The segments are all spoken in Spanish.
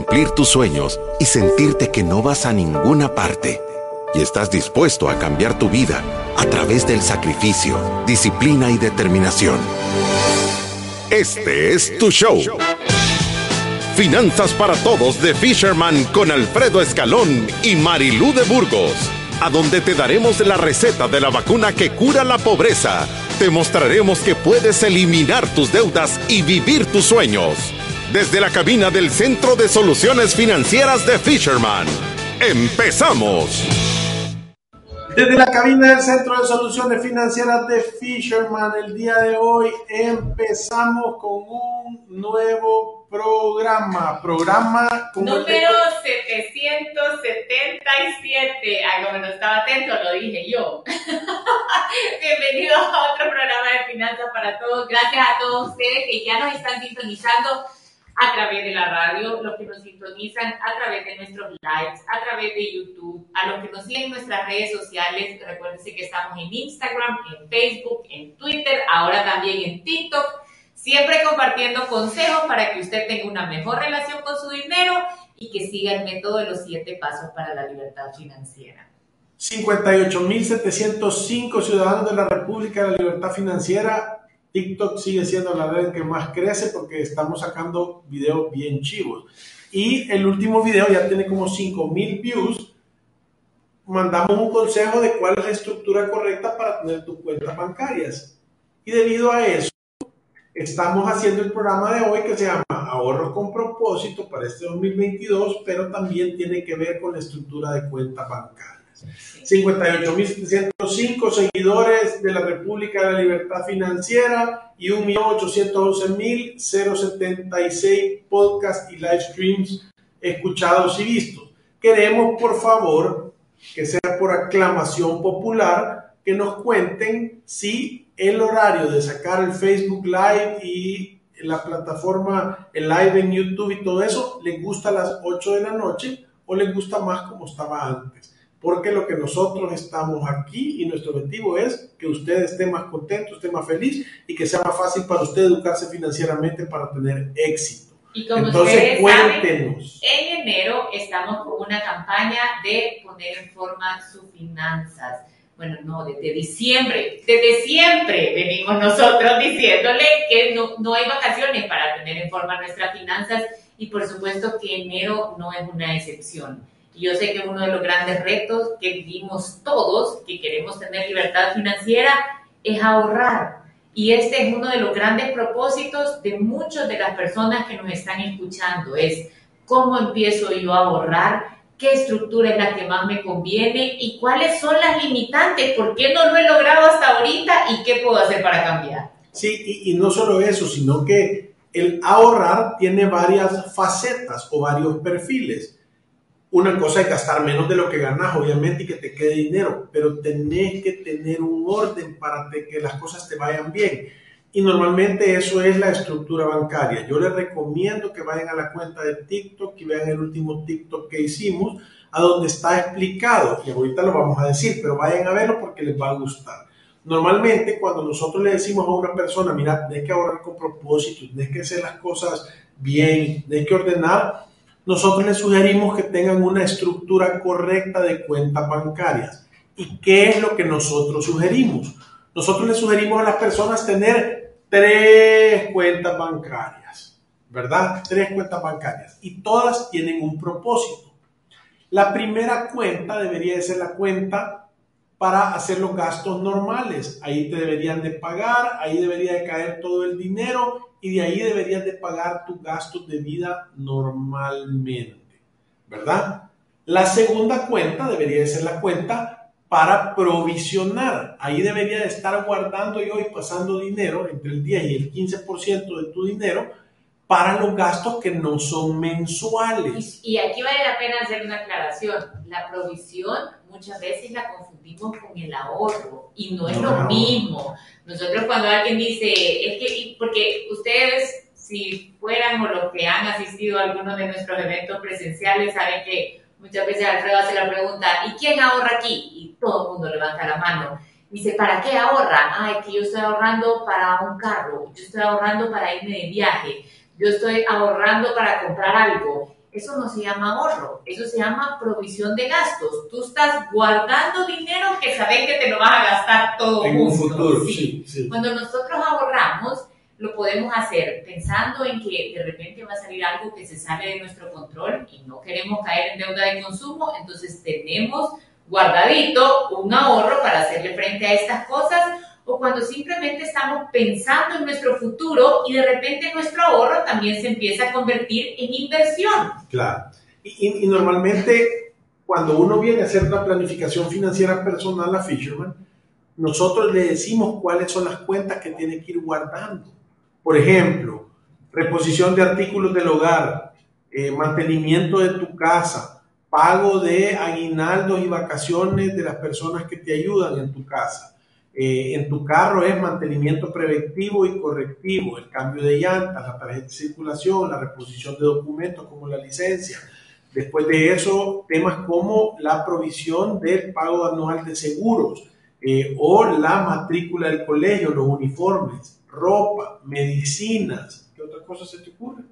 cumplir tus sueños y sentirte que no vas a ninguna parte. Y estás dispuesto a cambiar tu vida a través del sacrificio, disciplina y determinación. Este es tu show. Finanzas para Todos de Fisherman con Alfredo Escalón y Marilú de Burgos, a donde te daremos la receta de la vacuna que cura la pobreza. Te mostraremos que puedes eliminar tus deudas y vivir tus sueños. Desde la cabina del Centro de Soluciones Financieras de Fisherman. ¡Empezamos! Desde la cabina del Centro de Soluciones Financieras de Fisherman, el día de hoy empezamos con un nuevo programa. Programa número 777. Ay, como no estaba atento, lo dije yo. Bienvenidos a otro programa de Finanzas para Todos. Gracias a todos ustedes que ya nos están sintonizando a través de la radio, los que nos sintonizan a través de nuestros lives, a través de YouTube, a los que nos siguen en nuestras redes sociales. Recuerden que estamos en Instagram, en Facebook, en Twitter, ahora también en TikTok. Siempre compartiendo consejos para que usted tenga una mejor relación con su dinero y que siga el método de los siete pasos para la libertad financiera. 58.705 ciudadanos de la República de la Libertad Financiera TikTok sigue siendo la red que más crece porque estamos sacando videos bien chivos. Y el último video ya tiene como 5000 views. Mandamos un consejo de cuál es la estructura correcta para tener tus cuentas bancarias. Y debido a eso, estamos haciendo el programa de hoy que se llama Ahorro con propósito para este 2022, pero también tiene que ver con la estructura de cuentas bancarias. 58.705 seguidores de la República de la Libertad Financiera y 1.811.076 podcasts y live streams escuchados y vistos. Queremos, por favor, que sea por aclamación popular, que nos cuenten si el horario de sacar el Facebook Live y la plataforma, el live en YouTube y todo eso, les gusta a las 8 de la noche o les gusta más como estaba antes porque lo que nosotros estamos aquí y nuestro objetivo es que usted esté más contento, esté más feliz y que sea más fácil para usted educarse financieramente para tener éxito. Y como Entonces, cuéntenos. en enero estamos con una campaña de poner en forma sus finanzas. Bueno, no, desde diciembre, desde siempre venimos nosotros diciéndole que no, no hay vacaciones para tener en forma nuestras finanzas y por supuesto que enero no es una excepción yo sé que uno de los grandes retos que vivimos todos, que queremos tener libertad financiera, es ahorrar. Y este es uno de los grandes propósitos de muchas de las personas que nos están escuchando, es cómo empiezo yo a ahorrar, qué estructura es la que más me conviene y cuáles son las limitantes, por qué no lo he logrado hasta ahorita y qué puedo hacer para cambiar. Sí, y, y no solo eso, sino que el ahorrar tiene varias facetas o varios perfiles una cosa es gastar menos de lo que ganas, obviamente, y que te quede dinero, pero tenés que tener un orden para que las cosas te vayan bien. Y normalmente eso es la estructura bancaria. Yo les recomiendo que vayan a la cuenta de TikTok y vean el último TikTok que hicimos, a donde está explicado, y ahorita lo vamos a decir, pero vayan a verlo porque les va a gustar. Normalmente cuando nosotros le decimos a una persona, mira, tienes que ahorrar con propósito, tienes que hacer las cosas bien, tienes que ordenar, nosotros les sugerimos que tengan una estructura correcta de cuentas bancarias. ¿Y qué es lo que nosotros sugerimos? Nosotros les sugerimos a las personas tener tres cuentas bancarias, ¿verdad? Tres cuentas bancarias. Y todas tienen un propósito. La primera cuenta debería de ser la cuenta para hacer los gastos normales. Ahí te deberían de pagar, ahí debería de caer todo el dinero y de ahí deberías de pagar tus gastos de vida normalmente, ¿verdad? La segunda cuenta debería de ser la cuenta para provisionar. Ahí debería de estar guardando yo y pasando dinero entre el 10 y el 15% de tu dinero para los gastos que no son mensuales. Y, aquí vale la pena hacer una aclaración. La provisión muchas veces la confundimos con el ahorro y no es lo mismo. Nosotros cuando alguien dice, es que, porque ustedes, si fueran o los que han asistido a algunos de nuestros eventos presenciales, saben que muchas veces Alfredo hace la pregunta, ¿y quién ahorra aquí? Y todo el mundo levanta la mano. Dice, ¿para qué ahorra? Ah, es que yo estoy ahorrando para un carro, yo estoy ahorrando para irme de viaje, yo estoy ahorrando para comprar algo. eso no se llama ahorro, eso se llama provisión de gastos. Tú estás guardando dinero que sabes que te lo vas a gastar todo en un futuro. Sí. Cuando nosotros ahorramos, lo podemos hacer pensando en que de repente va a salir algo que se sale de nuestro control y no queremos caer en deuda de consumo, entonces tenemos guardadito un ahorro para hacerle frente a estas cosas o cuando simplemente estamos pensando en nuestro futuro y de repente nuestro ahorro también se empieza a convertir en inversión. Claro. Y, normalmente cuando uno viene a hacer una planificación financiera personal a Fisherman, nosotros le decimos cuáles son las cuentas que tiene que ir guardando. Por ejemplo, reposición de artículos del hogar, eh, mantenimiento de tu casa, pago de aguinaldos y vacaciones de las personas que te ayudan en tu casa. Eh, en tu carro es mantenimiento preventivo y correctivo, el cambio de llantas, la tarjeta de circulación, la reposición de documentos como la licencia. Después de eso, temas como la provisión del pago anual de seguros eh, o la matrícula del colegio, los uniformes, ropa, medicinas. ¿Qué otras cosas se te ocurren?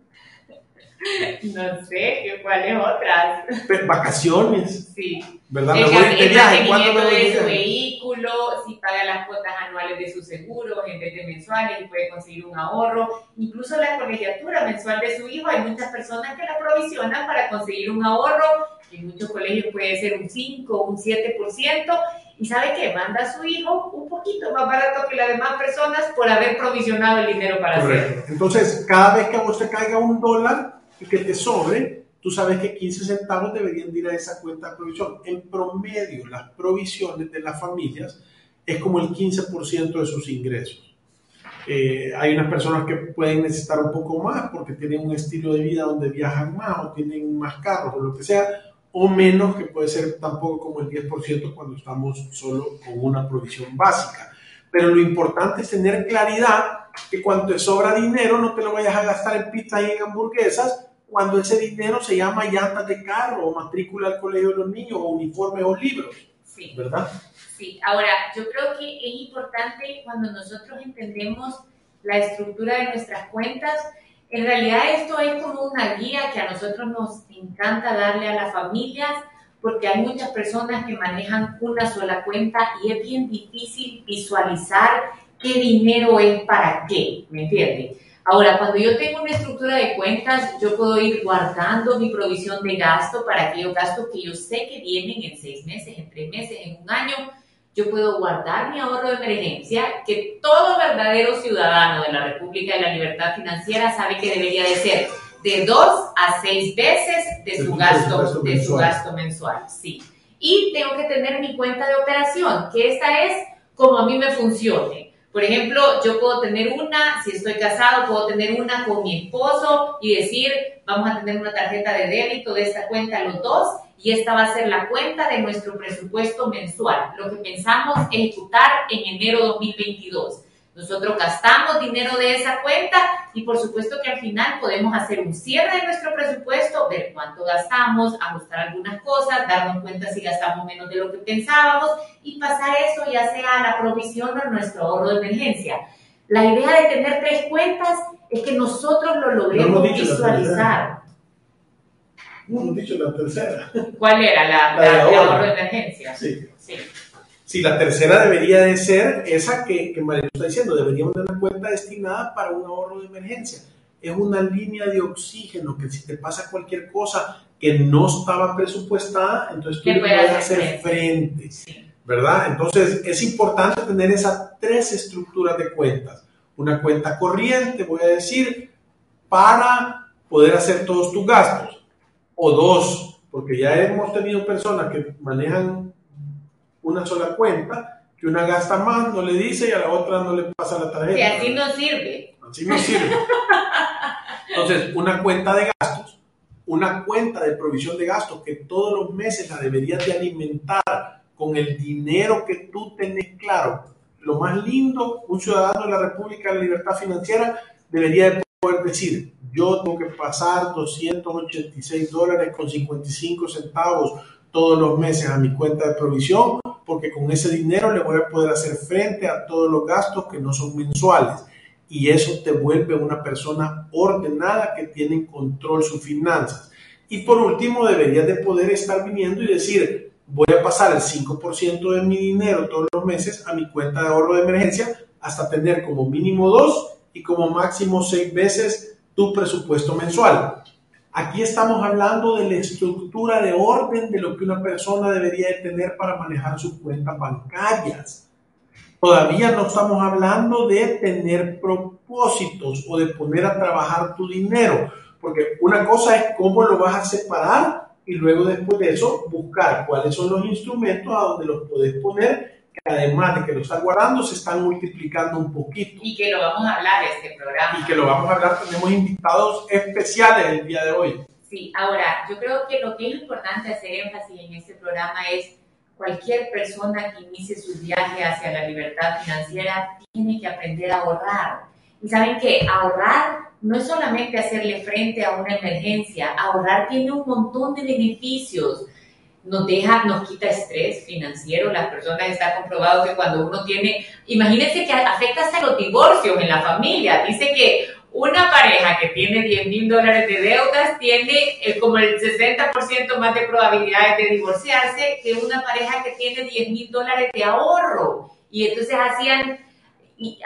No sé, ¿cuáles otras? Vacaciones. Sí. ¿Verdad? El, mantenimiento de su vehículo, si paga las cuotas anuales de su seguro en vez de mensuales y puede conseguir un ahorro. Incluso la colegiatura mensual de su hijo, hay muchas personas que la provisionan para conseguir un ahorro. En muchos colegios puede ser un 5 o un 7%. ¿Y sabe qué? Manda a su hijo un poquito más barato que las demás personas por haber provisionado el dinero para Correcto. Entonces, cada vez que a usted caiga un dólar, y que te sobre, tú sabes que 15 centavos deberían ir a esa cuenta de provisión. En promedio, las provisiones de las familias es como el 15% de sus ingresos. Eh, hay unas personas que pueden necesitar un poco más porque tienen un estilo de vida donde viajan más o tienen más carros o lo que sea, o menos que puede ser tampoco como el 10% cuando estamos solo con una provisión básica. Pero lo importante es tener claridad que cuando te sobra dinero no te lo vayas a gastar en pizza y en hamburguesas, cuando ese dinero se llama llantas de carro o matrícula al colegio de los niños o uniformes o libros. Sí. ¿Verdad? Sí, ahora yo creo que es importante cuando nosotros entendemos la estructura de nuestras cuentas, en realidad esto es como una guía que a nosotros nos encanta darle a las familias porque hay muchas personas que manejan una sola cuenta y es bien difícil visualizar qué dinero es para qué, ¿me entiendes? Ahora, cuando yo tengo una estructura de cuentas, yo puedo ir guardando mi provisión de gasto para aquellos gastos que yo sé que vienen en seis meses, en tres meses, en un año. Yo puedo guardar mi ahorro de emergencia, que todo verdadero ciudadano de la República de la Libertad Financiera sabe que debería de ser de dos a seis veces de su gasto, de su gasto mensual. Sí. Y tengo que tener mi cuenta de operación, que esta es como a mí me funcione. Por ejemplo, yo puedo tener una, si estoy casado, puedo tener una con mi esposo y decir, vamos a tener una tarjeta de débito de esta cuenta los dos y esta va a ser la cuenta de nuestro presupuesto mensual, lo que pensamos ejecutar en enero 2022. Nosotros gastamos dinero de esa cuenta y por supuesto que al final podemos hacer un cierre de nuestro presupuesto, ver cuánto gastamos, ajustar algunas cosas, darnos cuenta si gastamos menos de lo que pensábamos y pasar eso ya sea a la provisión o a nuestro ahorro de emergencia. La idea de tener tres cuentas es que nosotros lo logremos visualizar. No hemos dicho la tercera. ¿Cuál era? La, la, ahorro de emergencia. Sí. Sí. La tercera debería de ser esa que, que María está diciendo, deberíamos tener una cuenta destinada para un ahorro de emergencia. Es una línea de oxígeno que si te pasa cualquier cosa que no estaba presupuestada, entonces tú puedes hacer frente. ¿Verdad? Entonces es importante tener esas tres estructuras de cuentas. Una cuenta corriente, voy a decir, para poder hacer todos tus gastos. O dos, porque ya hemos tenido personas que manejan una sola cuenta, que una gasta más, no le dice y a la otra no le pasa la tarjeta. Y así no sirve. Así no sirve. Entonces, una cuenta de gastos, una cuenta de provisión de gastos que todos los meses la deberías de alimentar con el dinero que tú tenés claro. Lo más lindo, un ciudadano de la República de la Libertad Financiera debería de poder decir, yo tengo que pasar 286 dólares con 55 centavos todos los meses a mi cuenta de provisión, porque con ese dinero le voy a poder hacer frente a todos los gastos que no son mensuales. Y eso te vuelve una persona ordenada que tiene en control sus finanzas. Y por último, deberías de poder estar viniendo y decir, voy a pasar el 5% de mi dinero todos los meses a mi cuenta de ahorro de emergencia hasta tener como mínimo dos y como máximo seis veces tu presupuesto mensual. Aquí estamos hablando de la estructura de orden de lo que una persona debería de tener para manejar sus cuentas bancarias. Todavía no estamos hablando de tener propósitos o de poner a trabajar tu dinero, porque una cosa es cómo lo vas a separar y luego después de eso buscar cuáles son los instrumentos a donde los puedes poner además de que lo están guardando, se están multiplicando un poquito. Y que lo vamos a hablar este programa. Y que lo vamos a hablar, tenemos invitados especiales el día de hoy. Sí, ahora, yo creo que lo que es importante hacer énfasis en este programa es cualquier persona que inicie su viaje hacia la libertad financiera tiene que aprender a ahorrar. Y saben que ahorrar no es solamente hacerle frente a una emergencia, ahorrar tiene un montón de beneficios nos deja, nos quita estrés financiero. Las personas está comprobado que cuando uno tiene, imagínense que afecta hasta los divorcios en la familia. Dice que una pareja que tiene 10 mil dólares de deudas tiene eh, como el 60% más de probabilidades de divorciarse que una pareja que tiene 10 mil dólares de ahorro. Y entonces hacían,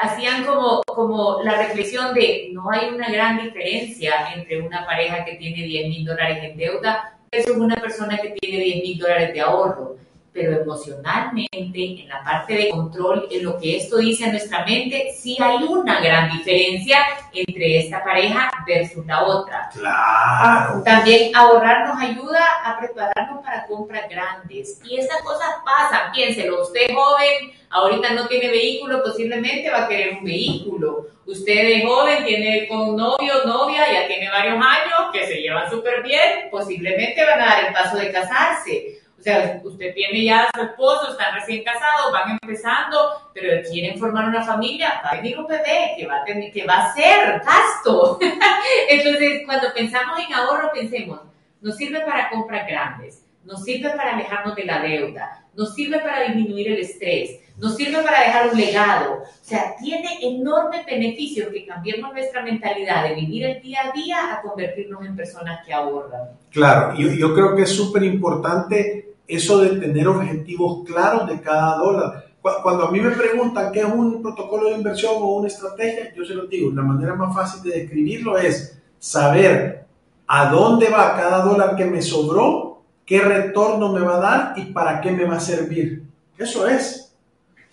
hacían como, como la reflexión de no hay una gran diferencia entre una pareja que tiene 10 mil dólares en deuda eso es una persona que tiene 10 mil dólares de ahorro, pero emocionalmente, en la parte de control, en lo que esto dice a nuestra mente, sí hay una gran diferencia entre esta pareja versus la otra. Claro. También ahorrar nos ayuda a prepararnos para compras grandes. Y esas cosas pasan, piénselo, usted joven, ahorita no tiene vehículo, posiblemente va a querer un vehículo Usted es joven, tiene con novio, novia, ya tiene varios años, que se llevan súper bien, posiblemente van a dar el paso de casarse. O sea, usted tiene ya a su esposo, están recién casados, van empezando, pero quieren formar una familia, va a venir un bebé que va a, tener, que va a ser gasto. Entonces, cuando pensamos en ahorro, pensemos, nos sirve para compras grandes, nos sirve para alejarnos de la deuda, nos sirve para disminuir el estrés, nos sirve para dejar un legado. O sea, tiene enormes beneficios que cambiemos nuestra mentalidad de vivir el día a día a convertirnos en personas que ahorran. Claro, yo, yo creo que es súper importante eso de tener objetivos claros de cada dólar. Cuando a mí me preguntan qué es un protocolo de inversión o una estrategia, yo se lo digo, la manera más fácil de describirlo es saber a dónde va cada dólar que me sobró, qué retorno me va a dar y para qué me va a servir. Eso es.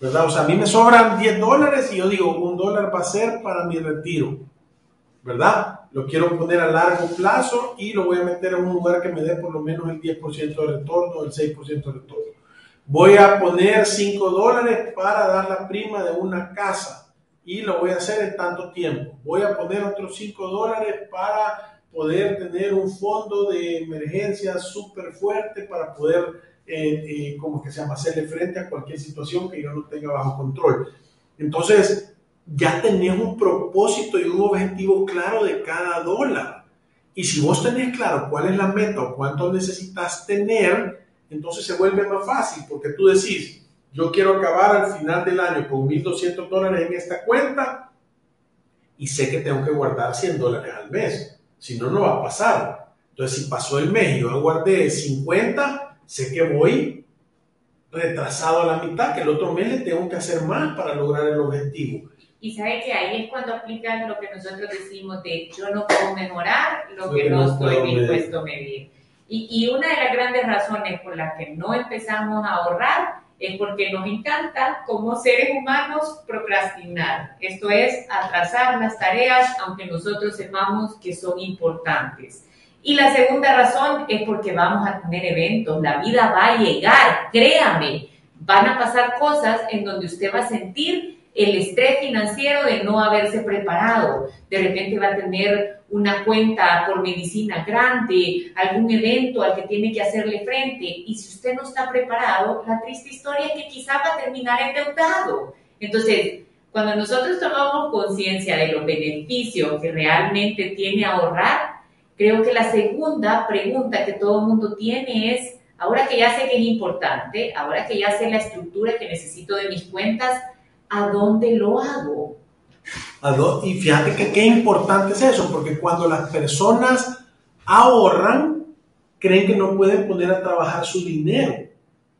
¿Verdad? O sea, a mí me sobran 10 dólares y yo digo, un dólar va a ser para mi retiro, ¿verdad? Lo quiero poner a largo plazo y lo voy a meter en un lugar que me dé por lo menos el 10% de retorno, el 6% de retorno. Voy a poner 5 dólares para dar la prima de una casa y lo voy a hacer en tanto tiempo. Voy a poner otros 5 dólares para poder tener un fondo de emergencia súper fuerte para poder eh, como que se llama, hacerle frente a cualquier situación que yo no tenga bajo control. Entonces, ya tenés un propósito y un objetivo claro de cada dólar. Y si vos tenés claro cuál es la meta o cuánto necesitas tener, entonces se vuelve más fácil porque tú decís, yo quiero acabar al final del año con 1.200 dólares en esta cuenta y sé que tengo que guardar 100 dólares al mes. Si no, no va a pasar. Entonces, si pasó el mes y yo guardé 50, sé que voy retrasado a la mitad, que el otro mes le tengo que hacer más para lograr el objetivo. Y sabe que ahí es cuando aplican lo que nosotros decimos de yo no puedo mejorar lo, que, no estoy dispuesto a medir. Y, y, una de las grandes razones por las que no empezamos a ahorrar es porque nos encanta como seres humanos procrastinar. Esto es atrasar las tareas aunque nosotros sepamos que son importantes. Y la segunda razón es porque vamos a tener eventos, la vida va a llegar, créame, van a pasar cosas en donde usted va a sentir el estrés financiero de no haberse preparado. De repente va a tener una cuenta por medicina grande, algún evento al que tiene que hacerle frente. Y si usted no está preparado, la triste historia es que quizá va a terminar endeudado. Entonces, cuando nosotros tomamos conciencia de los beneficios que realmente tiene ahorrar, Creo que la segunda pregunta que todo el mundo tiene es, ahora que ya sé que es importante, ahora que ya sé la estructura que necesito de mis cuentas, ¿a dónde lo hago? Y fíjate que qué importante es eso, porque cuando las personas ahorran, creen que no pueden poner a trabajar su dinero.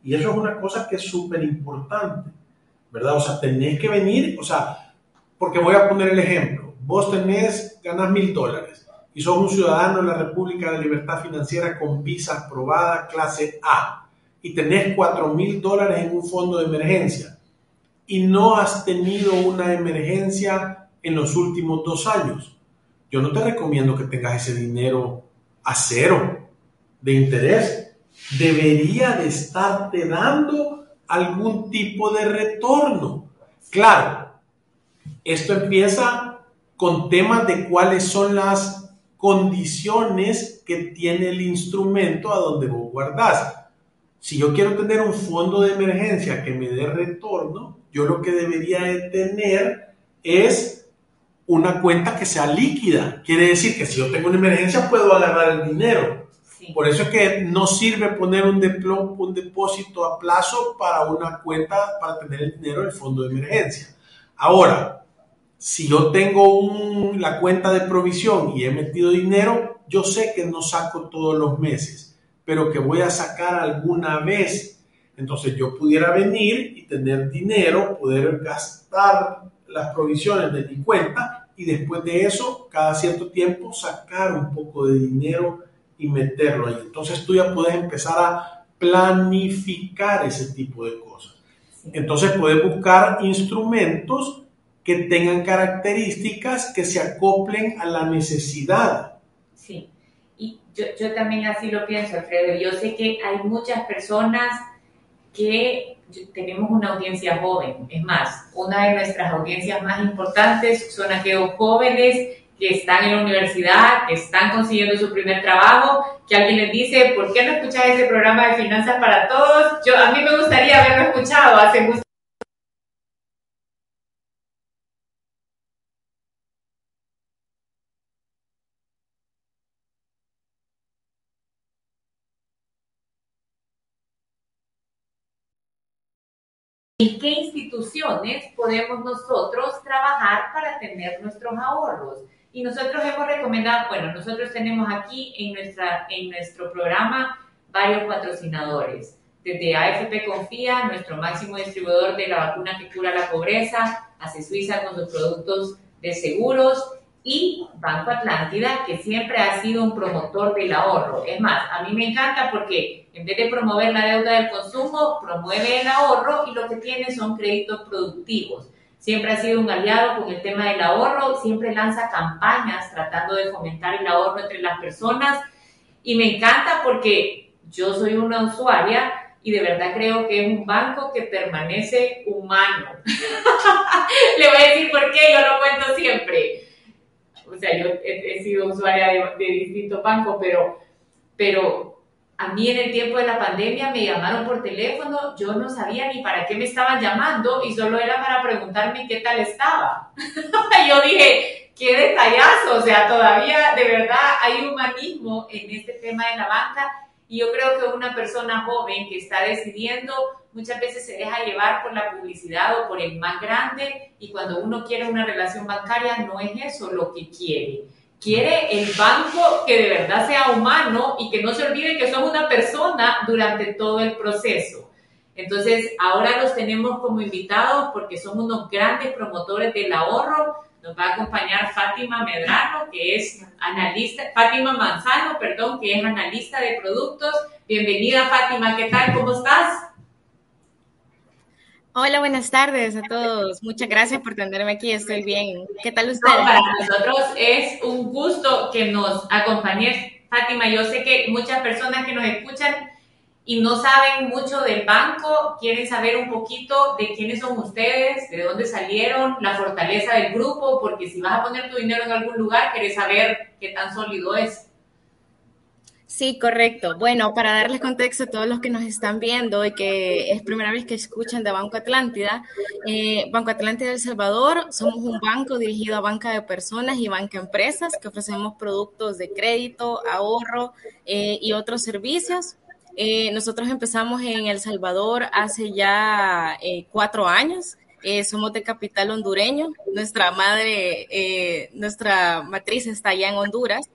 Y eso es una cosa que es súper importante, ¿verdad? O sea, tenés que venir, o sea, porque voy a poner el ejemplo. Vos tenés, ganas mil dólares y sos un ciudadano de la República de Libertad Financiera con visa aprobada clase A y tenés cuatro mil dólares en un fondo de emergencia y no has tenido una emergencia en los últimos dos años. Yo no te recomiendo que tengas ese dinero a cero de interés. Debería de estarte dando algún tipo de retorno. Claro, esto empieza con temas de cuáles son las condiciones que tiene el instrumento a donde vos guardás. Si yo quiero tener un fondo de emergencia que me dé retorno, yo lo que debería de tener es una cuenta que sea líquida. Quiere decir que si yo tengo una emergencia puedo agarrar el dinero. Por eso es que no sirve poner un, un depósito a plazo para una cuenta para tener el dinero del fondo de emergencia. Ahora, si yo tengo la cuenta de provisión y he metido dinero, yo sé que no saco todos los meses, pero que voy a sacar alguna vez entonces yo pudiera venir y tener dinero, poder gastar las provisiones de mi cuenta y después de eso, cada cierto tiempo, sacar un poco de dinero y meterlo ahí. Entonces tú ya puedes empezar a planificar ese tipo de cosas. Entonces puedes buscar instrumentos que tengan características que se acoplen a la necesidad. Sí, y yo, también así lo pienso, Alfredo. Yo sé que hay muchas personas que tenemos una audiencia joven. Es más, una de nuestras audiencias más importantes son aquellos jóvenes que están en la universidad, que están consiguiendo su primer trabajo, que alguien les dice, ¿por qué no escuchas ese programa de Finanzas para Todos? Yo, a mí me gustaría haberlo escuchado hace mucho ¿En qué instituciones podemos nosotros trabajar para tener nuestros ahorros? Y nosotros hemos recomendado, bueno, nosotros tenemos aquí en, nuestra, en nuestro programa varios patrocinadores. Desde AFP Confía, nuestro máximo distribuidor de la vacuna que cura la pobreza, hace Suiza con sus productos de seguros y Banco Atlántida, que siempre ha sido un promotor del ahorro. Es más, a mí me encanta porque en vez de promover la deuda del consumo, promueve el ahorro y lo que tiene son créditos productivos. Siempre ha sido un aliado con el tema del ahorro, siempre lanza campañas tratando de fomentar el ahorro entre las personas y me encanta porque yo soy una usuaria y de verdad creo que es un banco que permanece humano. Le voy a decir por qué, yo lo cuento siempre o sea, yo he, sido usuaria de, de, distintos bancos, pero, pero a mí en el tiempo de la pandemia me llamaron por teléfono, yo no sabía ni para qué me estaban llamando y solo era para preguntarme qué tal estaba. yo dije, qué detallazo, o sea, todavía de verdad hay humanismo en este tema de la banca y yo creo que una persona joven que está decidiendo muchas veces se deja llevar por la publicidad o por el más grande y cuando uno quiere una relación bancaria no es eso lo que quiere. Quiere el banco que de verdad sea humano y que no se olvide que somos una persona durante todo el proceso. Entonces, ahora los tenemos como invitados porque son unos grandes promotores del ahorro. Nos va a acompañar Fátima Medrano, que es analista, Fátima Manzano, perdón, que es analista de productos. Bienvenida, Fátima, ¿qué tal? ¿Cómo estás? Hola, buenas tardes a todos. Muchas gracias por tenerme aquí. Estoy bien. ¿Qué tal ustedes? para nosotros es un gusto que nos acompañes, Fátima. Yo sé que muchas personas que nos escuchan y no saben mucho del banco, quieren saber un poquito de quiénes son ustedes, de dónde salieron, la fortaleza del grupo, porque si vas a poner tu dinero en algún lugar, quieres saber qué tan sólido es. Sí, correcto. Bueno, para darles contexto a todos los que nos están viendo y que es primera vez que escuchan de Banco Atlántida, eh, Banco Atlántida El Salvador somos un banco dirigido a banca de personas y banca empresas que ofrecemos productos de crédito, ahorro eh, y otros servicios. Eh, nosotros empezamos en El Salvador hace ya cuatro años. somos de capital hondureño. Nuestra madre, nuestra matriz está allá en Honduras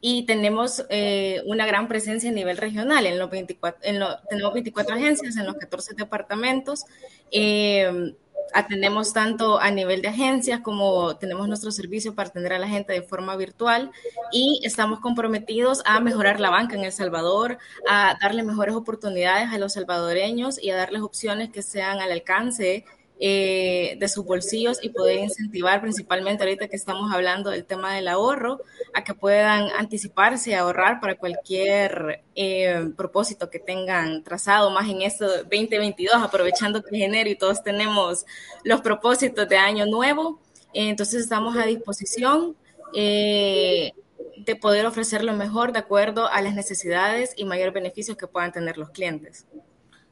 y tenemos eh, una gran presencia a nivel regional. En los 24, en tenemos 24 agencias en los 14 departamentos. Eh, atendemos tanto a nivel de agencias como tenemos nuestro servicio para atender a la gente de forma virtual y estamos comprometidos a mejorar la banca en El Salvador, a darle mejores oportunidades a los salvadoreños y a darles opciones que sean al alcance eh, de sus bolsillos y poder incentivar principalmente ahorita que estamos hablando del tema del ahorro, a que puedan anticiparse ahorrar para cualquier eh, propósito que tengan trazado más en esto 2022, aprovechando que es enero y todos tenemos los propósitos de año nuevo. entonces estamos a disposición. Eh, de poder ofrecer lo mejor de acuerdo a las necesidades y mayores beneficios que puedan tener los clientes.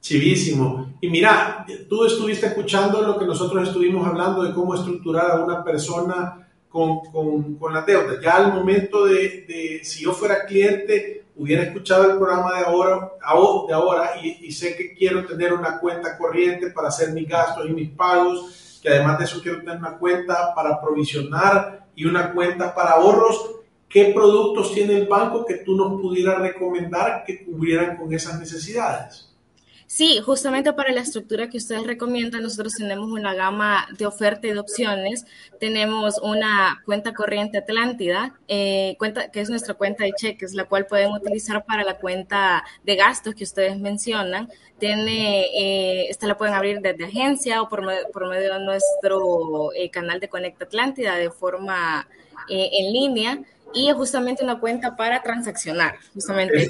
Chivísimo. Y mira, tú estuviste escuchando lo que nosotros estuvimos hablando de cómo estructurar a una persona con, con, con la deuda. Ya al momento de, de, si yo fuera cliente, hubiera escuchado el programa de ahora, de ahora y, y, sé que quiero tener una cuenta corriente para hacer mis gastos y mis pagos, que además de eso quiero tener una cuenta para provisionar y una cuenta para ahorros. ¿Qué productos tiene el banco que tú nos pudieras recomendar que cubrieran con esas necesidades? Sí, justamente para la estructura que ustedes recomiendan, nosotros tenemos una gama de oferta y de opciones. Tenemos una cuenta corriente Atlántida, eh, cuenta, que es nuestra cuenta de cheques, la cual pueden utilizar para la cuenta de gastos que ustedes mencionan. Tiene, eh, esta la pueden abrir desde agencia o por, por medio de nuestro eh, canal de Conecta Atlántida de forma en línea y es justamente una cuenta para transaccionar. Justamente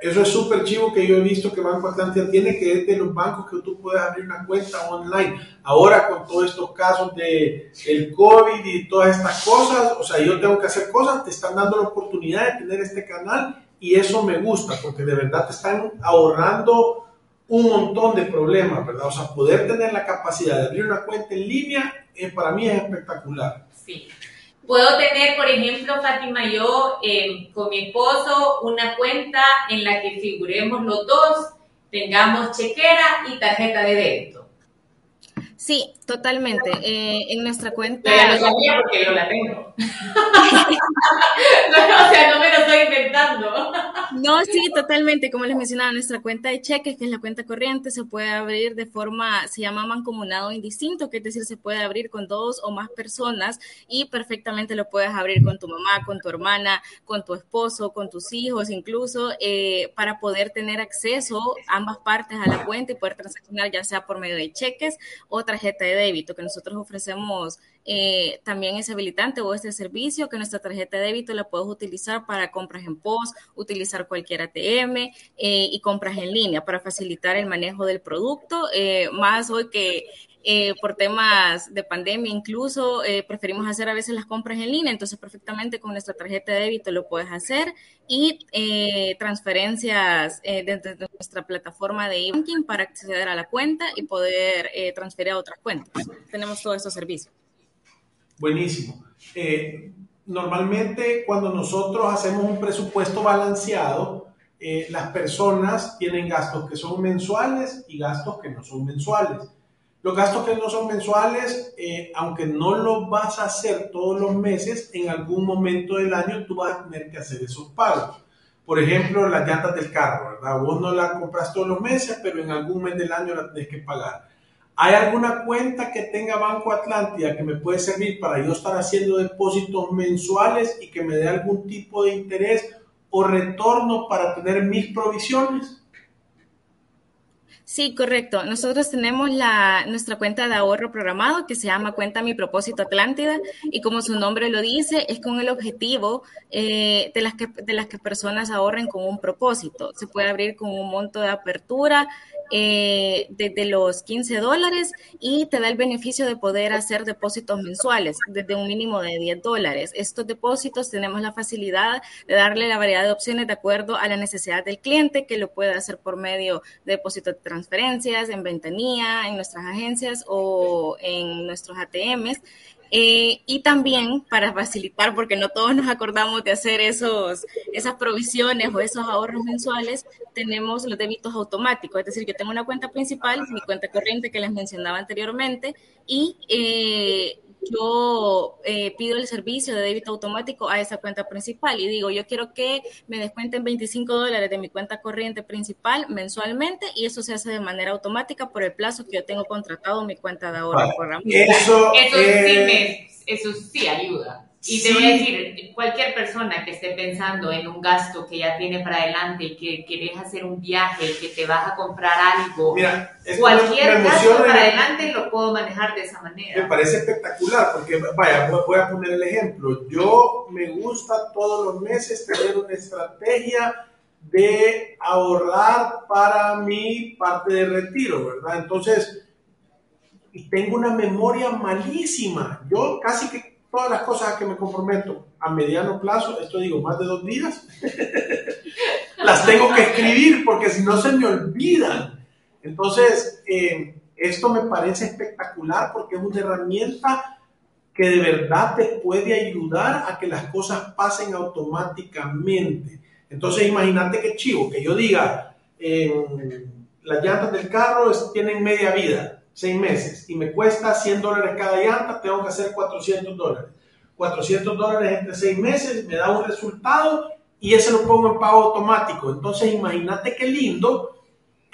eso, es súper chivo que yo he visto que Banco Atlántida tiene, que es de los bancos que tú puedes abrir una cuenta online. Ahora con todos estos casos de el COVID y todas estas cosas, o sea, yo tengo que hacer cosas, te están dando la oportunidad de tener este canal y eso me gusta porque de verdad te están ahorrando un montón de problemas, ¿verdad? O sea, poder tener la capacidad de abrir una cuenta en línea eh, para mí es espectacular. Sí. Puedo tener, por ejemplo, Fátima y yo, eh, con mi esposo, una cuenta en la que figuremos los dos, tengamos chequera y tarjeta de débito. Sí, totalmente. Eh, en nuestra cuenta. Ya lo sabía porque yo la tengo. no, o sea, no me lo estoy inventando. no, sí, totalmente. Como les mencionaba, nuestra cuenta de cheques, que es la cuenta corriente, se puede abrir de forma, se llama mancomunado indistinto, que es decir, se puede abrir con dos o más personas y perfectamente lo puedes abrir con tu mamá, con tu hermana, con tu esposo, con tus hijos, incluso eh, para poder tener acceso ambas partes a la cuenta y poder transaccionar ya sea por medio de cheques o tarjeta de débito, que nosotros ofrecemos eh, también es habilitante o este servicio que nuestra tarjeta de débito la puedes utilizar para compras en post, utilizar cualquier ATM eh, y compras en línea para facilitar el manejo del producto, eh, más hoy que por temas de pandemia incluso preferimos hacer a veces las compras en línea, entonces perfectamente con nuestra tarjeta de débito lo puedes hacer y transferencias desde nuestra plataforma de e-banking para acceder a la cuenta y poder transferir a otras cuentas. Tenemos todos estos servicios. Buenísimo. Eh, normalmente cuando nosotros hacemos un presupuesto balanceado, eh, las personas tienen gastos que son mensuales y gastos que no son mensuales. Los gastos que no son mensuales, eh, aunque no los vas a hacer todos los meses, en algún momento del año tú vas a tener que hacer esos pagos. Por ejemplo, las llantas del carro, ¿verdad? Vos no las compras todos los meses, pero en algún mes del año la tenés que pagar. ¿Hay alguna cuenta que tenga Banco Atlántida que me puede servir para yo estar haciendo depósitos mensuales y que me dé algún tipo de interés o retorno para tener mis provisiones? Sí, correcto. Nosotros tenemos la, nuestra cuenta de ahorro programado que se llama Cuenta Mi Propósito Atlántida y como su nombre lo dice, es con el objetivo eh, de, las que, de las que personas ahorren con un propósito. Se puede abrir con un monto de apertura eh, desde los 15 dólares y te da el beneficio de poder hacer depósitos mensuales desde un mínimo de 10 dólares. Estos depósitos tenemos la facilidad de darle la variedad de opciones de acuerdo a la necesidad del cliente que lo puede hacer por medio de depósitos de transferencias, en ventanilla, en nuestras agencias o en nuestros ATMs. Eh, y también para facilitar, porque no todos nos acordamos de hacer esos, esas provisiones o esos ahorros mensuales, tenemos los débitos automáticos. Es decir, yo tengo una cuenta principal, mi cuenta corriente que les mencionaba anteriormente, y eh, yo eh, pido el servicio de débito automático a esa cuenta principal y digo, yo quiero que me descuenten 25 dólares de mi cuenta corriente principal mensualmente y eso se hace de manera automática por el plazo que yo tengo contratado en mi cuenta de ahorro. Eso, eso, sí eso sí ayuda. Y te voy a decir, cualquier persona que esté pensando en un gasto que ya tiene para adelante, que quieres hacer un viaje, que te vas a comprar algo, cualquier gasto para adelante lo puedo manejar de esa manera. Me parece espectacular, porque vaya, voy a poner el ejemplo. Yo me gusta todos los meses tener una estrategia de ahorrar para mi parte de retiro, ¿verdad? Entonces, tengo una memoria malísima. Yo casi que todas las cosas a que me comprometo a mediano plazo, esto digo, más de dos días, las tengo que escribir porque si no se me olvidan. Entonces, eh, esto me parece espectacular porque es una herramienta que de verdad te puede ayudar a que las cosas pasen automáticamente. Entonces, imagínate que chivo, que yo diga, eh, las llantas del carro tienen media vida seis meses y me cuesta 100 dólares cada llanta, tengo que hacer 400 dólares. 400 dólares entre seis meses me da un resultado y ese lo pongo en pago automático. Entonces imagínate qué lindo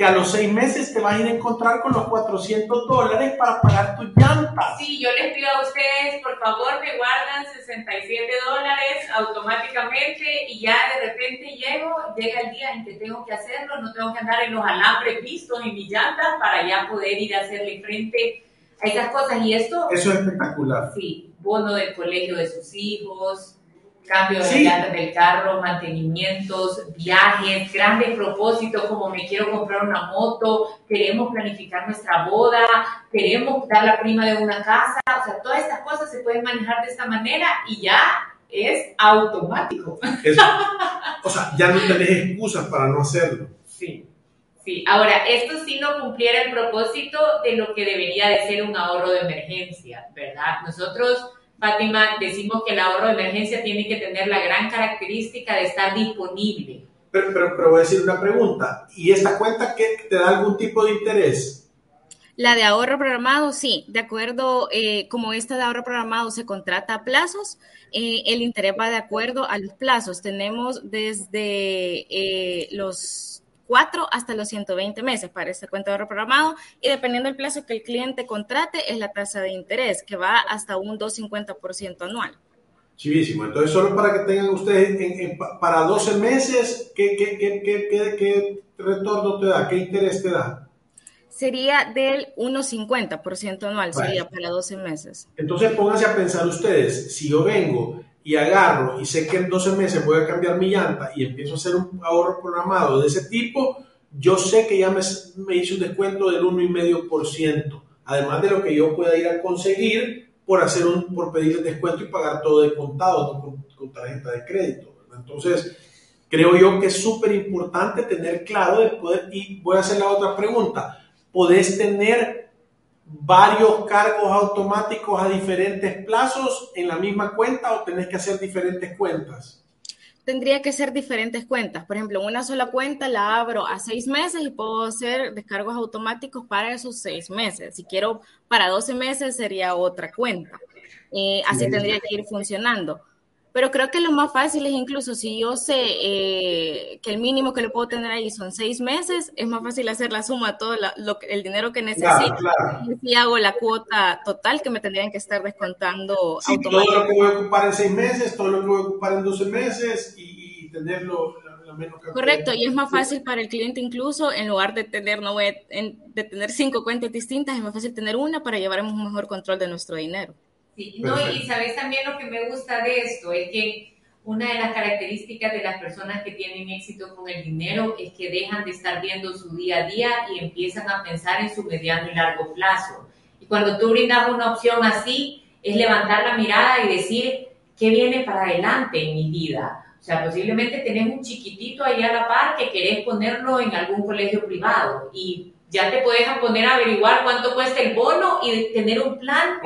que a los seis meses te vas a ir a encontrar con los 400 dólares para pagar tus llantas. Sí, yo les pido a ustedes, por favor, me guardan 67 dólares automáticamente y ya de repente llego, llega el día en que tengo que hacerlo, no tengo que andar en los alambres vistos en mis llantas para ya poder ir a hacerle frente a esas cosas. Y esto... Eso es espectacular. Sí, bono del colegio de sus hijos, cambio de llantas del carro, mantenimientos, viajes, grandes propósitos como me quiero comprar una moto, queremos planificar nuestra boda, queremos dar la prima de una casa, o sea, todas estas cosas se pueden manejar de esta manera y ya es automático. o sea, ya no tenés excusas para no hacerlo. Sí. Sí, ahora, esto sí no cumpliera el propósito de lo que debería de ser un ahorro de emergencia, ¿verdad? Nosotros Fátima, decimos que el ahorro de emergencia tiene que tener la gran característica de estar disponible. Pero, pero, voy a decir una pregunta. ¿Y esta cuenta que te da algún tipo de interés? La de ahorro programado, sí. De acuerdo, eh, como esta de ahorro programado se contrata a plazos, eh, el interés va de acuerdo a los plazos. Tenemos desde eh, los 4 hasta los 120 meses para este cuenta de ahorro programado y dependiendo del plazo que el cliente contrate es la tasa de interés que va hasta un 2,50% anual. Chivísimo. Entonces, solo para que tengan ustedes, para 12 meses, ¿qué, qué, qué, qué, retorno te da? ¿Qué interés te da? Sería del 1,50% anual, sería para 12 meses. Entonces, pónganse a pensar ustedes, si yo vengo y agarro y sé que en 12 meses voy a cambiar mi llanta y empiezo a hacer un ahorro programado de ese tipo, yo sé que ya me, me hice un descuento del 1,5%, además de lo que yo pueda ir a conseguir por hacer un, por pedir el descuento y pagar todo de contado, con, tarjeta de crédito. Entonces, creo yo que es súper importante tener claro de poder, y voy a hacer la otra pregunta, ¿podés tener varios cargos automáticos a diferentes plazos en la misma cuenta o tenés que hacer diferentes cuentas? Tendría que ser diferentes cuentas. Por ejemplo, una sola cuenta la abro a seis meses y puedo hacer descargos automáticos para esos seis meses. Si quiero para 12 meses sería otra cuenta. Eh, así tendría que ir funcionando. Pero creo que lo más fácil es incluso si yo sé eh, que el mínimo que le puedo tener ahí son seis meses, es más fácil hacer la suma, todo el dinero que necesito. Y si hago la cuota total que me tendrían que estar descontando. Sí, todo lo que voy a ocupar en seis meses, todo lo que voy a ocupar en 12 meses y, tenerlo la, menos Correcto, y es más fácil para el cliente incluso, en lugar de tener, no voy de tener cinco cuentas distintas, es más fácil tener una para llevar un mejor control de nuestro dinero. No, y sabes también lo que me gusta de esto, es que una de las características de las personas que tienen éxito con el dinero es que dejan de estar viendo su día a día y empiezan a pensar en su mediano y largo plazo. Y cuando tú brindas una opción así, es levantar la mirada y decir, ¿qué viene para adelante en mi vida? O sea, posiblemente tenés un chiquitito ahí a la par que querés ponerlo en algún colegio privado y ya te puedes poner a averiguar cuánto cuesta el bono y tener un plan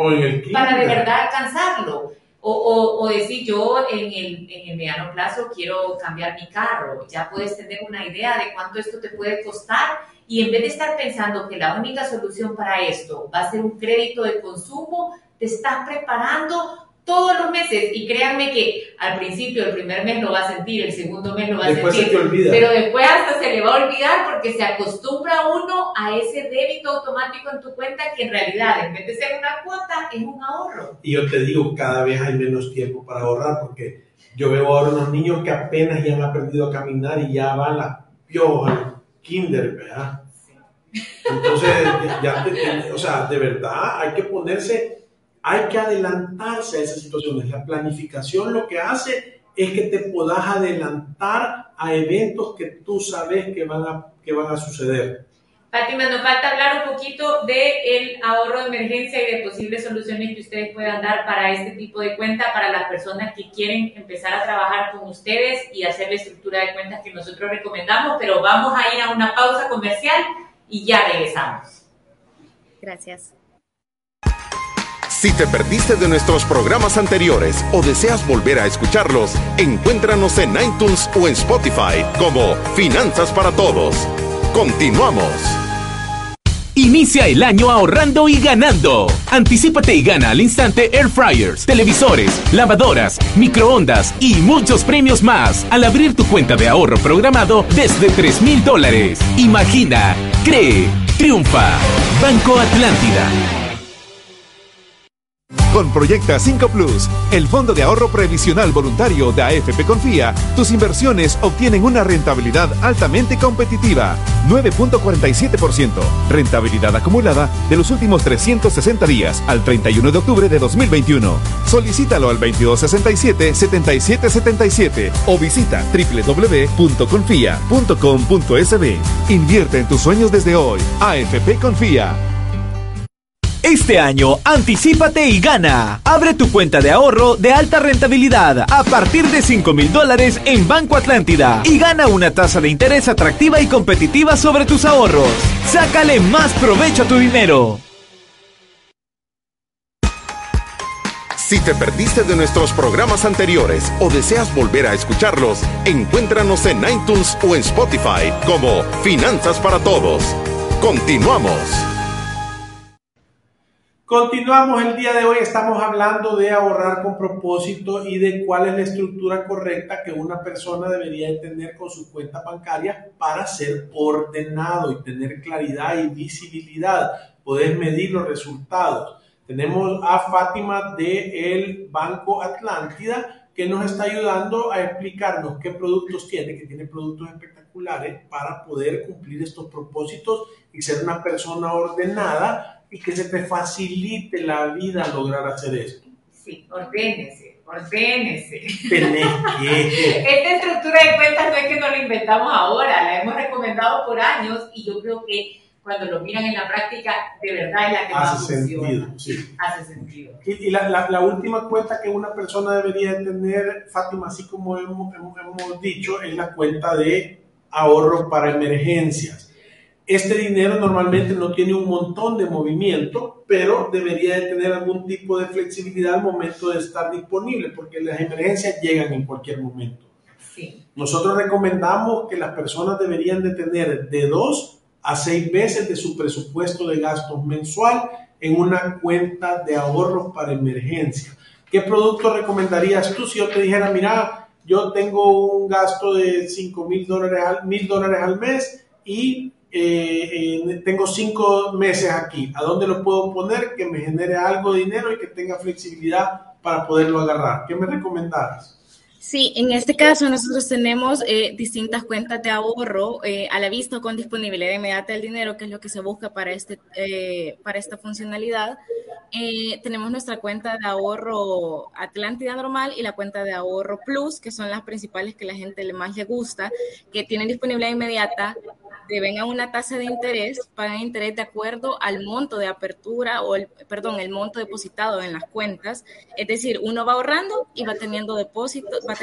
para de verdad alcanzarlo. O, o, o, decir, yo en el, en el mediano plazo quiero cambiar mi carro. Ya puedes tener una idea de cuánto esto te puede costar y en vez de estar pensando que la única solución para esto va a ser un crédito de consumo, te estás preparando todos los meses y créanme que al principio, el primer mes lo va a sentir, el segundo mes lo va a sentir, pero después hasta se le va a olvidar porque se acostumbra uno a ese débito automático en tu cuenta que en realidad en vez de ser una cuota es un ahorro. Y yo te digo, cada vez hay menos tiempo para ahorrar porque yo veo ahora unos niños que apenas ya han aprendido a caminar y ya van las piojas kinder, ¿verdad? Entonces, ya, o sea, de verdad hay que ponerse hay que adelantarse a esas situaciones. La planificación lo que hace es que te puedas adelantar a eventos que tú sabes que van a, que van a suceder. Fátima, nos falta hablar un poquito del ahorro de emergencia y de posibles soluciones que ustedes puedan dar para este tipo de cuenta, para las personas que quieren empezar a trabajar con ustedes y hacer la estructura de cuentas que nosotros recomendamos, pero vamos a ir a una pausa comercial y ya regresamos. Gracias. Si te perdiste de nuestros programas anteriores o deseas volver a escucharlos, encuéntranos en iTunes o en Spotify como Finanzas para Todos. Continuamos. Inicia el año ahorrando y ganando. Anticípate y gana al instante air fryers, televisores, lavadoras, microondas y muchos premios más al abrir tu cuenta de ahorro programado desde 3 mil dólares. Imagina, cree, triunfa. Banco Atlántida. Con Proyecta 5 Plus, el Fondo de Ahorro Previsional Voluntario de AFP Confía, tus inversiones obtienen una rentabilidad altamente competitiva, 9.47%, rentabilidad acumulada de los últimos 360 días al 31 de octubre de 2021. Solicítalo al 2267-7777 o visita www.confia.com.sb. Invierte en tus sueños desde hoy. AFP Confía. Este año, anticipate y gana. Abre tu cuenta de ahorro de alta rentabilidad a partir de 5 mil dólares en Banco Atlántida y gana una tasa de interés atractiva y competitiva sobre tus ahorros. Sácale más provecho a tu dinero. Si te perdiste de nuestros programas anteriores o deseas volver a escucharlos, encuéntranos en iTunes o en Spotify como Finanzas para Todos. Continuamos. Continuamos el día de hoy, estamos hablando de ahorrar con propósito y de cuál es la estructura correcta que una persona debería tener con su cuenta bancaria para ser ordenado y tener claridad y visibilidad, poder medir los resultados. Tenemos a Fátima de el Banco Atlántida que nos está ayudando a explicarnos qué productos tiene, que tiene productos espectaculares para poder cumplir estos propósitos y ser una persona ordenada y que se te facilite la vida lograr hacer esto. Sí, ordénese, ordénese. Tenés que. Esta estructura de cuentas no es que nos la inventamos ahora, la hemos recomendado por años y yo creo que cuando lo miran en la práctica, de verdad es la que Hace más sentido, sí. Hace sentido. Y, la, la, la, última cuenta que una persona debería tener, Fátima, así como hemos, hemos, hemos dicho, es la cuenta de ahorro para emergencias este dinero normalmente no tiene un montón de movimiento, pero debería de tener algún tipo de flexibilidad al momento de estar disponible, porque las emergencias llegan en cualquier momento. Nosotros recomendamos que las personas deberían de tener de dos a seis veces de su presupuesto de gastos mensual en una cuenta de ahorros para emergencia. ¿Qué producto recomendarías tú si yo te dijera, mira, yo tengo un gasto de 5 mil dólares, mil dólares al mes y eh, tengo cinco meses aquí, ¿a dónde lo puedo poner que me genere algo de dinero y que tenga flexibilidad para poderlo agarrar? ¿Qué me recomendaras? Sí, en este caso nosotros tenemos eh, distintas cuentas de ahorro eh, a la vista con disponibilidad inmediata del dinero, que es lo que se busca para, este, para esta funcionalidad. tenemos nuestra cuenta de ahorro Atlántida normal y la cuenta de ahorro Plus, que son las principales que la gente más le gusta, que tienen disponibilidad inmediata, deben a una tasa de interés, pagan interés de acuerdo al monto de apertura o el, perdón, el monto depositado en las cuentas. Es decir, uno va ahorrando y va teniendo depósitos, va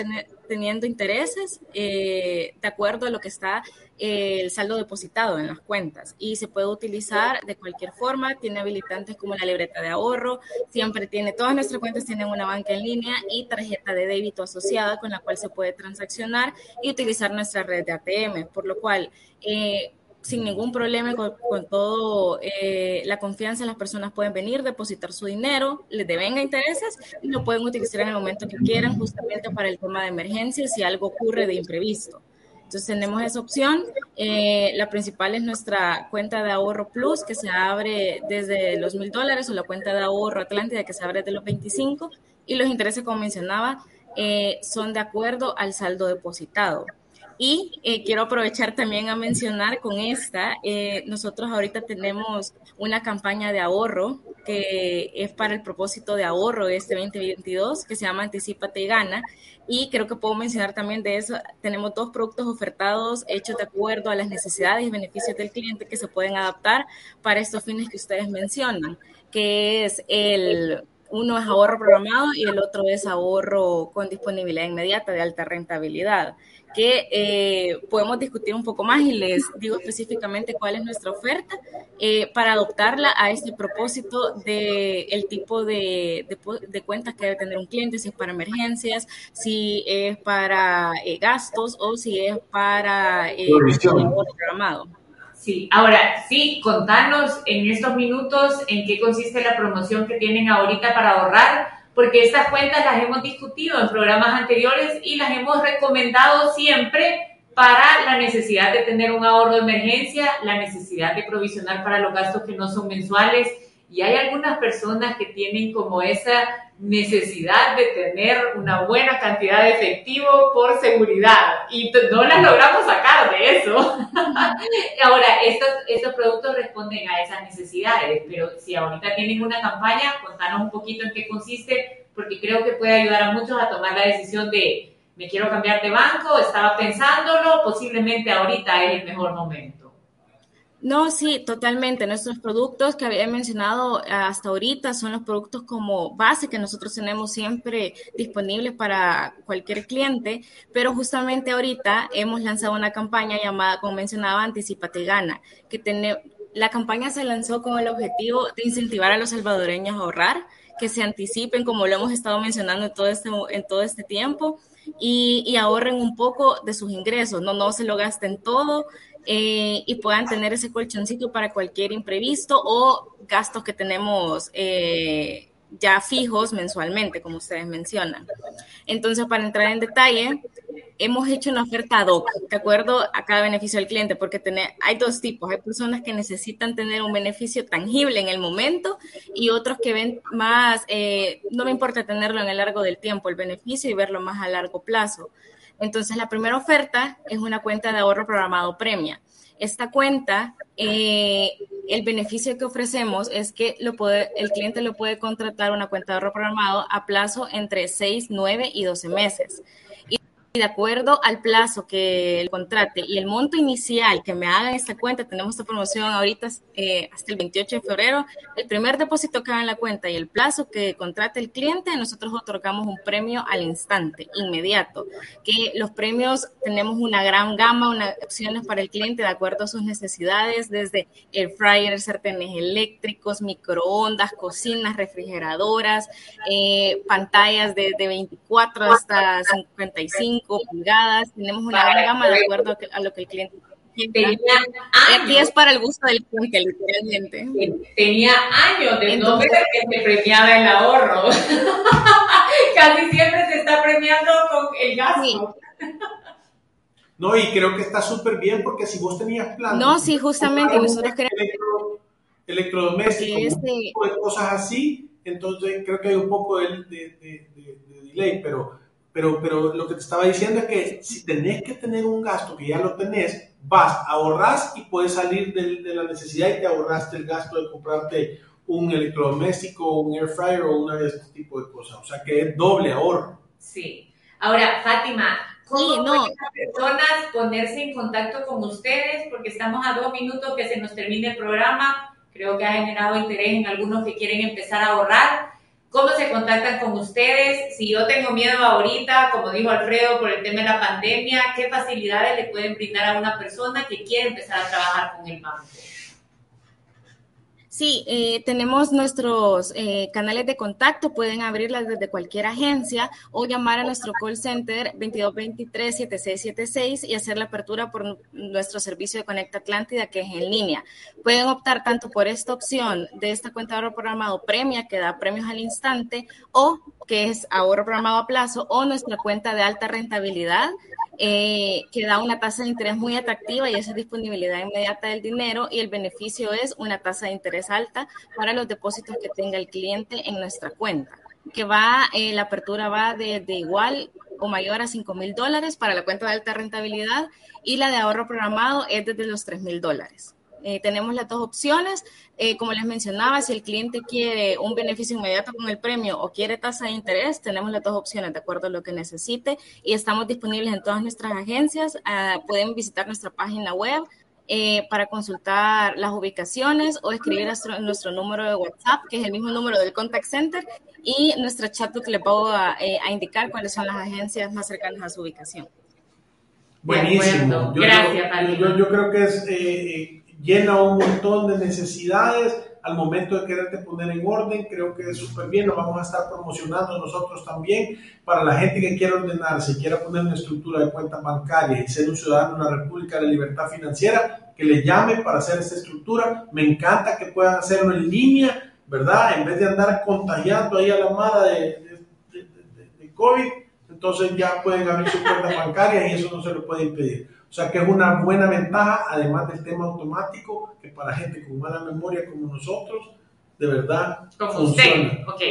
teniendo intereses eh, de acuerdo a lo que está el saldo depositado en las cuentas y se puede utilizar de cualquier forma. Tiene habilitantes como la libreta de ahorro, siempre tiene, todas nuestras cuentas tienen una banca en línea y tarjeta de débito asociada con la cual se puede transaccionar y utilizar nuestra red de ATM, por lo cual eh, sin ningún problema, con, con todo eh, la confianza, las personas pueden venir, depositar su dinero, les devenga intereses y lo pueden utilizar en el momento que quieran, justamente para el tema de emergencia si algo ocurre de imprevisto. Entonces tenemos esa opción. Eh, la principal es nuestra cuenta de ahorro plus que se abre desde los mil dólares o la cuenta de ahorro Atlántida que se abre desde los 25 y los intereses, como mencionaba, eh, son de acuerdo al saldo depositado. Y eh, quiero aprovechar también a mencionar con esta, eh, nosotros ahorita tenemos una campaña de ahorro que es para el propósito de ahorro de este 2022, que se llama Anticipate y Gana. Y creo que puedo mencionar también de eso, tenemos dos productos ofertados hechos de acuerdo a las necesidades y beneficios del cliente que se pueden adaptar para estos fines que ustedes mencionan, que es el uno es ahorro programado y el otro es ahorro con disponibilidad inmediata de alta rentabilidad que eh, podemos discutir un poco más y les digo específicamente cuál es nuestra oferta eh, para adoptarla a este propósito de el tipo de, de, cuentas que debe tener un cliente, si es para emergencias, si es para eh, gastos o si es para eh, programado. Sí, ahora sí, contanos en estos minutos en qué consiste la promoción que tienen ahorita para ahorrar porque estas cuentas las hemos discutido en programas anteriores y las hemos recomendado siempre para la necesidad de tener un ahorro de emergencia, la necesidad de provisionar para los gastos que no son mensuales. Y hay algunas personas que tienen como esa necesidad de tener una buena cantidad de efectivo por seguridad y no las logramos sacar de eso. Ahora, estos, estos productos responden a esas necesidades, pero si ahorita tienen una campaña, contanos un poquito en qué consiste, porque creo que puede ayudar a muchos a tomar la decisión de me quiero cambiar de banco, estaba pensándolo, posiblemente ahorita es el mejor momento. No, sí, totalmente. Nuestros productos que había mencionado hasta ahorita son los productos como base que nosotros tenemos siempre disponibles para cualquier cliente, pero justamente ahorita hemos lanzado una campaña llamada, como mencionaba, Anticipate Gana, que tiene, la campaña se lanzó con el objetivo de incentivar a los salvadoreños a ahorrar, que se anticipen, como lo hemos estado mencionando en todo este, en todo este tiempo, y, y ahorren un poco de sus ingresos, no, no se lo gasten todo eh, y puedan tener ese colchoncito para cualquier imprevisto o gastos que tenemos eh, ya fijos mensualmente, como ustedes mencionan. Entonces, para entrar en detalle, hemos hecho una oferta ad hoc, de acuerdo a cada beneficio del cliente, porque tener, hay dos tipos. Hay personas que necesitan tener un beneficio tangible en el momento y otros que ven más, eh, no me importa tenerlo en el largo del tiempo, el beneficio y verlo más a largo plazo. Entonces, la primera oferta es una cuenta de ahorro programado premia. Esta cuenta, eh, el beneficio que ofrecemos es que lo puede, el cliente lo puede contratar una cuenta de ahorro programado a plazo entre 6, 9 y 12 meses de acuerdo al plazo que el contrate y el monto inicial que me hagan esta cuenta, tenemos esta promoción ahorita eh, hasta el 28 de febrero, el primer depósito que haga en la cuenta y el plazo que contrate el cliente, nosotros otorgamos un premio al instante, inmediato, que los premios tenemos una gran gama, unas opciones para el cliente de acuerdo a sus necesidades, desde el fryer, sartenes eléctricos, microondas, cocinas, refrigeradoras, eh, pantallas de, de 24 hasta 55 pulgadas, tenemos una gran gama de acuerdo a lo que el cliente tenía años. es para el gusto del cliente, literalmente. Tenía años de no ver que se premiaba el ahorro. Casi siempre se está premiando con el gasto. No, y creo que está súper bien porque si vos tenías plan. No, sí, justamente. Nosotros queremos. Electro, electrodomésticos, este... cosas así, entonces creo que hay un poco de, de, de, de delay, pero pero, pero lo que te estaba diciendo es que si tenés que tener un gasto que ya lo tenés, vas, ahorras y puedes salir de, de la necesidad y te ahorraste el gasto de comprarte un electrodoméstico, un air fryer o una de este tipo de cosas. O sea que es doble ahorro. Sí. Ahora, Fátima, ¿cómo sí, no. pueden las personas ponerse en contacto con ustedes? Porque estamos a dos minutos que se nos termine el programa. Creo que ha generado interés en algunos que quieren empezar a ahorrar. ¿Cómo se contactan con ustedes? Si yo tengo miedo ahorita, como dijo Alfredo, por el tema de la pandemia, ¿qué facilidades le pueden brindar a una persona que quiere empezar a trabajar con el banco? Sí, eh, tenemos nuestros eh, canales de contacto, pueden abrirlas desde cualquier agencia o llamar a nuestro call center 2223-7676 y hacer la apertura por nuestro servicio de Conecta Atlántida, que es en línea. Pueden optar tanto por esta opción de esta cuenta de ahorro programado Premia, que da premios al instante, o que es ahorro programado a plazo, o nuestra cuenta de alta rentabilidad, eh, que da una tasa de interés muy atractiva y esa disponibilidad inmediata del dinero y el beneficio es una tasa de interés alta para los depósitos que tenga el cliente en nuestra cuenta, que va, eh, la apertura va de, igual o mayor a 5 mil dólares para la cuenta de alta rentabilidad y la de ahorro programado es desde los 3 mil dólares. Eh, tenemos las dos opciones. Eh, como les mencionaba, si el cliente quiere un beneficio inmediato con el premio o quiere tasa de interés, tenemos las dos opciones de acuerdo a lo que necesite y estamos disponibles en todas nuestras agencias. Ah, pueden visitar nuestra página web eh, para consultar las ubicaciones o escribir nuestro, nuestro, número de WhatsApp, que es el mismo número del contact center, y nuestra chatbot les va a, a indicar cuáles son las agencias más cercanas a su ubicación. Buenísimo. Gracias, yo, yo, creo que es llena un montón de necesidades al momento de quererte poner en orden, creo que es súper bien, lo vamos a estar promocionando nosotros también para la gente que quiera ordenarse, quiera poner una estructura de cuenta bancaria y ser un ciudadano de la República de Libertad Financiera, que le llame para hacer esta estructura. Me encanta que puedan hacerlo en línea, ¿verdad? En vez de andar contagiando ahí a la mala de, de COVID, entonces ya pueden abrir su cuenta bancaria y eso no se lo puede impedir. O sea que es una buena ventaja, además del tema automático, que para gente con mala memoria como nosotros, de verdad como funciona. usted, ok.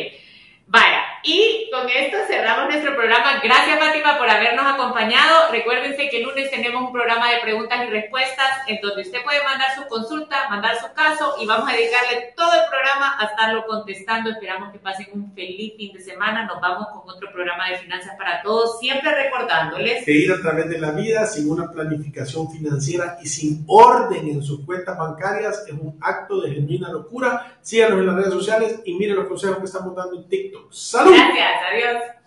Vaya, y con esto cerramos nuestro programa. Gracias, Fátima, por habernos acompañado. Recuérdense que el lunes tenemos un programa de preguntas y respuestas en donde usted puede mandar su consulta, mandar su caso y vamos a dedicarle todo el programa a estarlo contestando. Esperamos que pasen un feliz fin de semana. Nos vamos con otro programa de finanzas para todos, siempre recordándoles que ir a través de la vida sin una planificación financiera y sin orden en sus cuentas bancarias es un acto de genuina locura. Síganos en las redes sociales y miren los consejos que estamos dando en TikTok. ¡Salud! Gracias, adiós.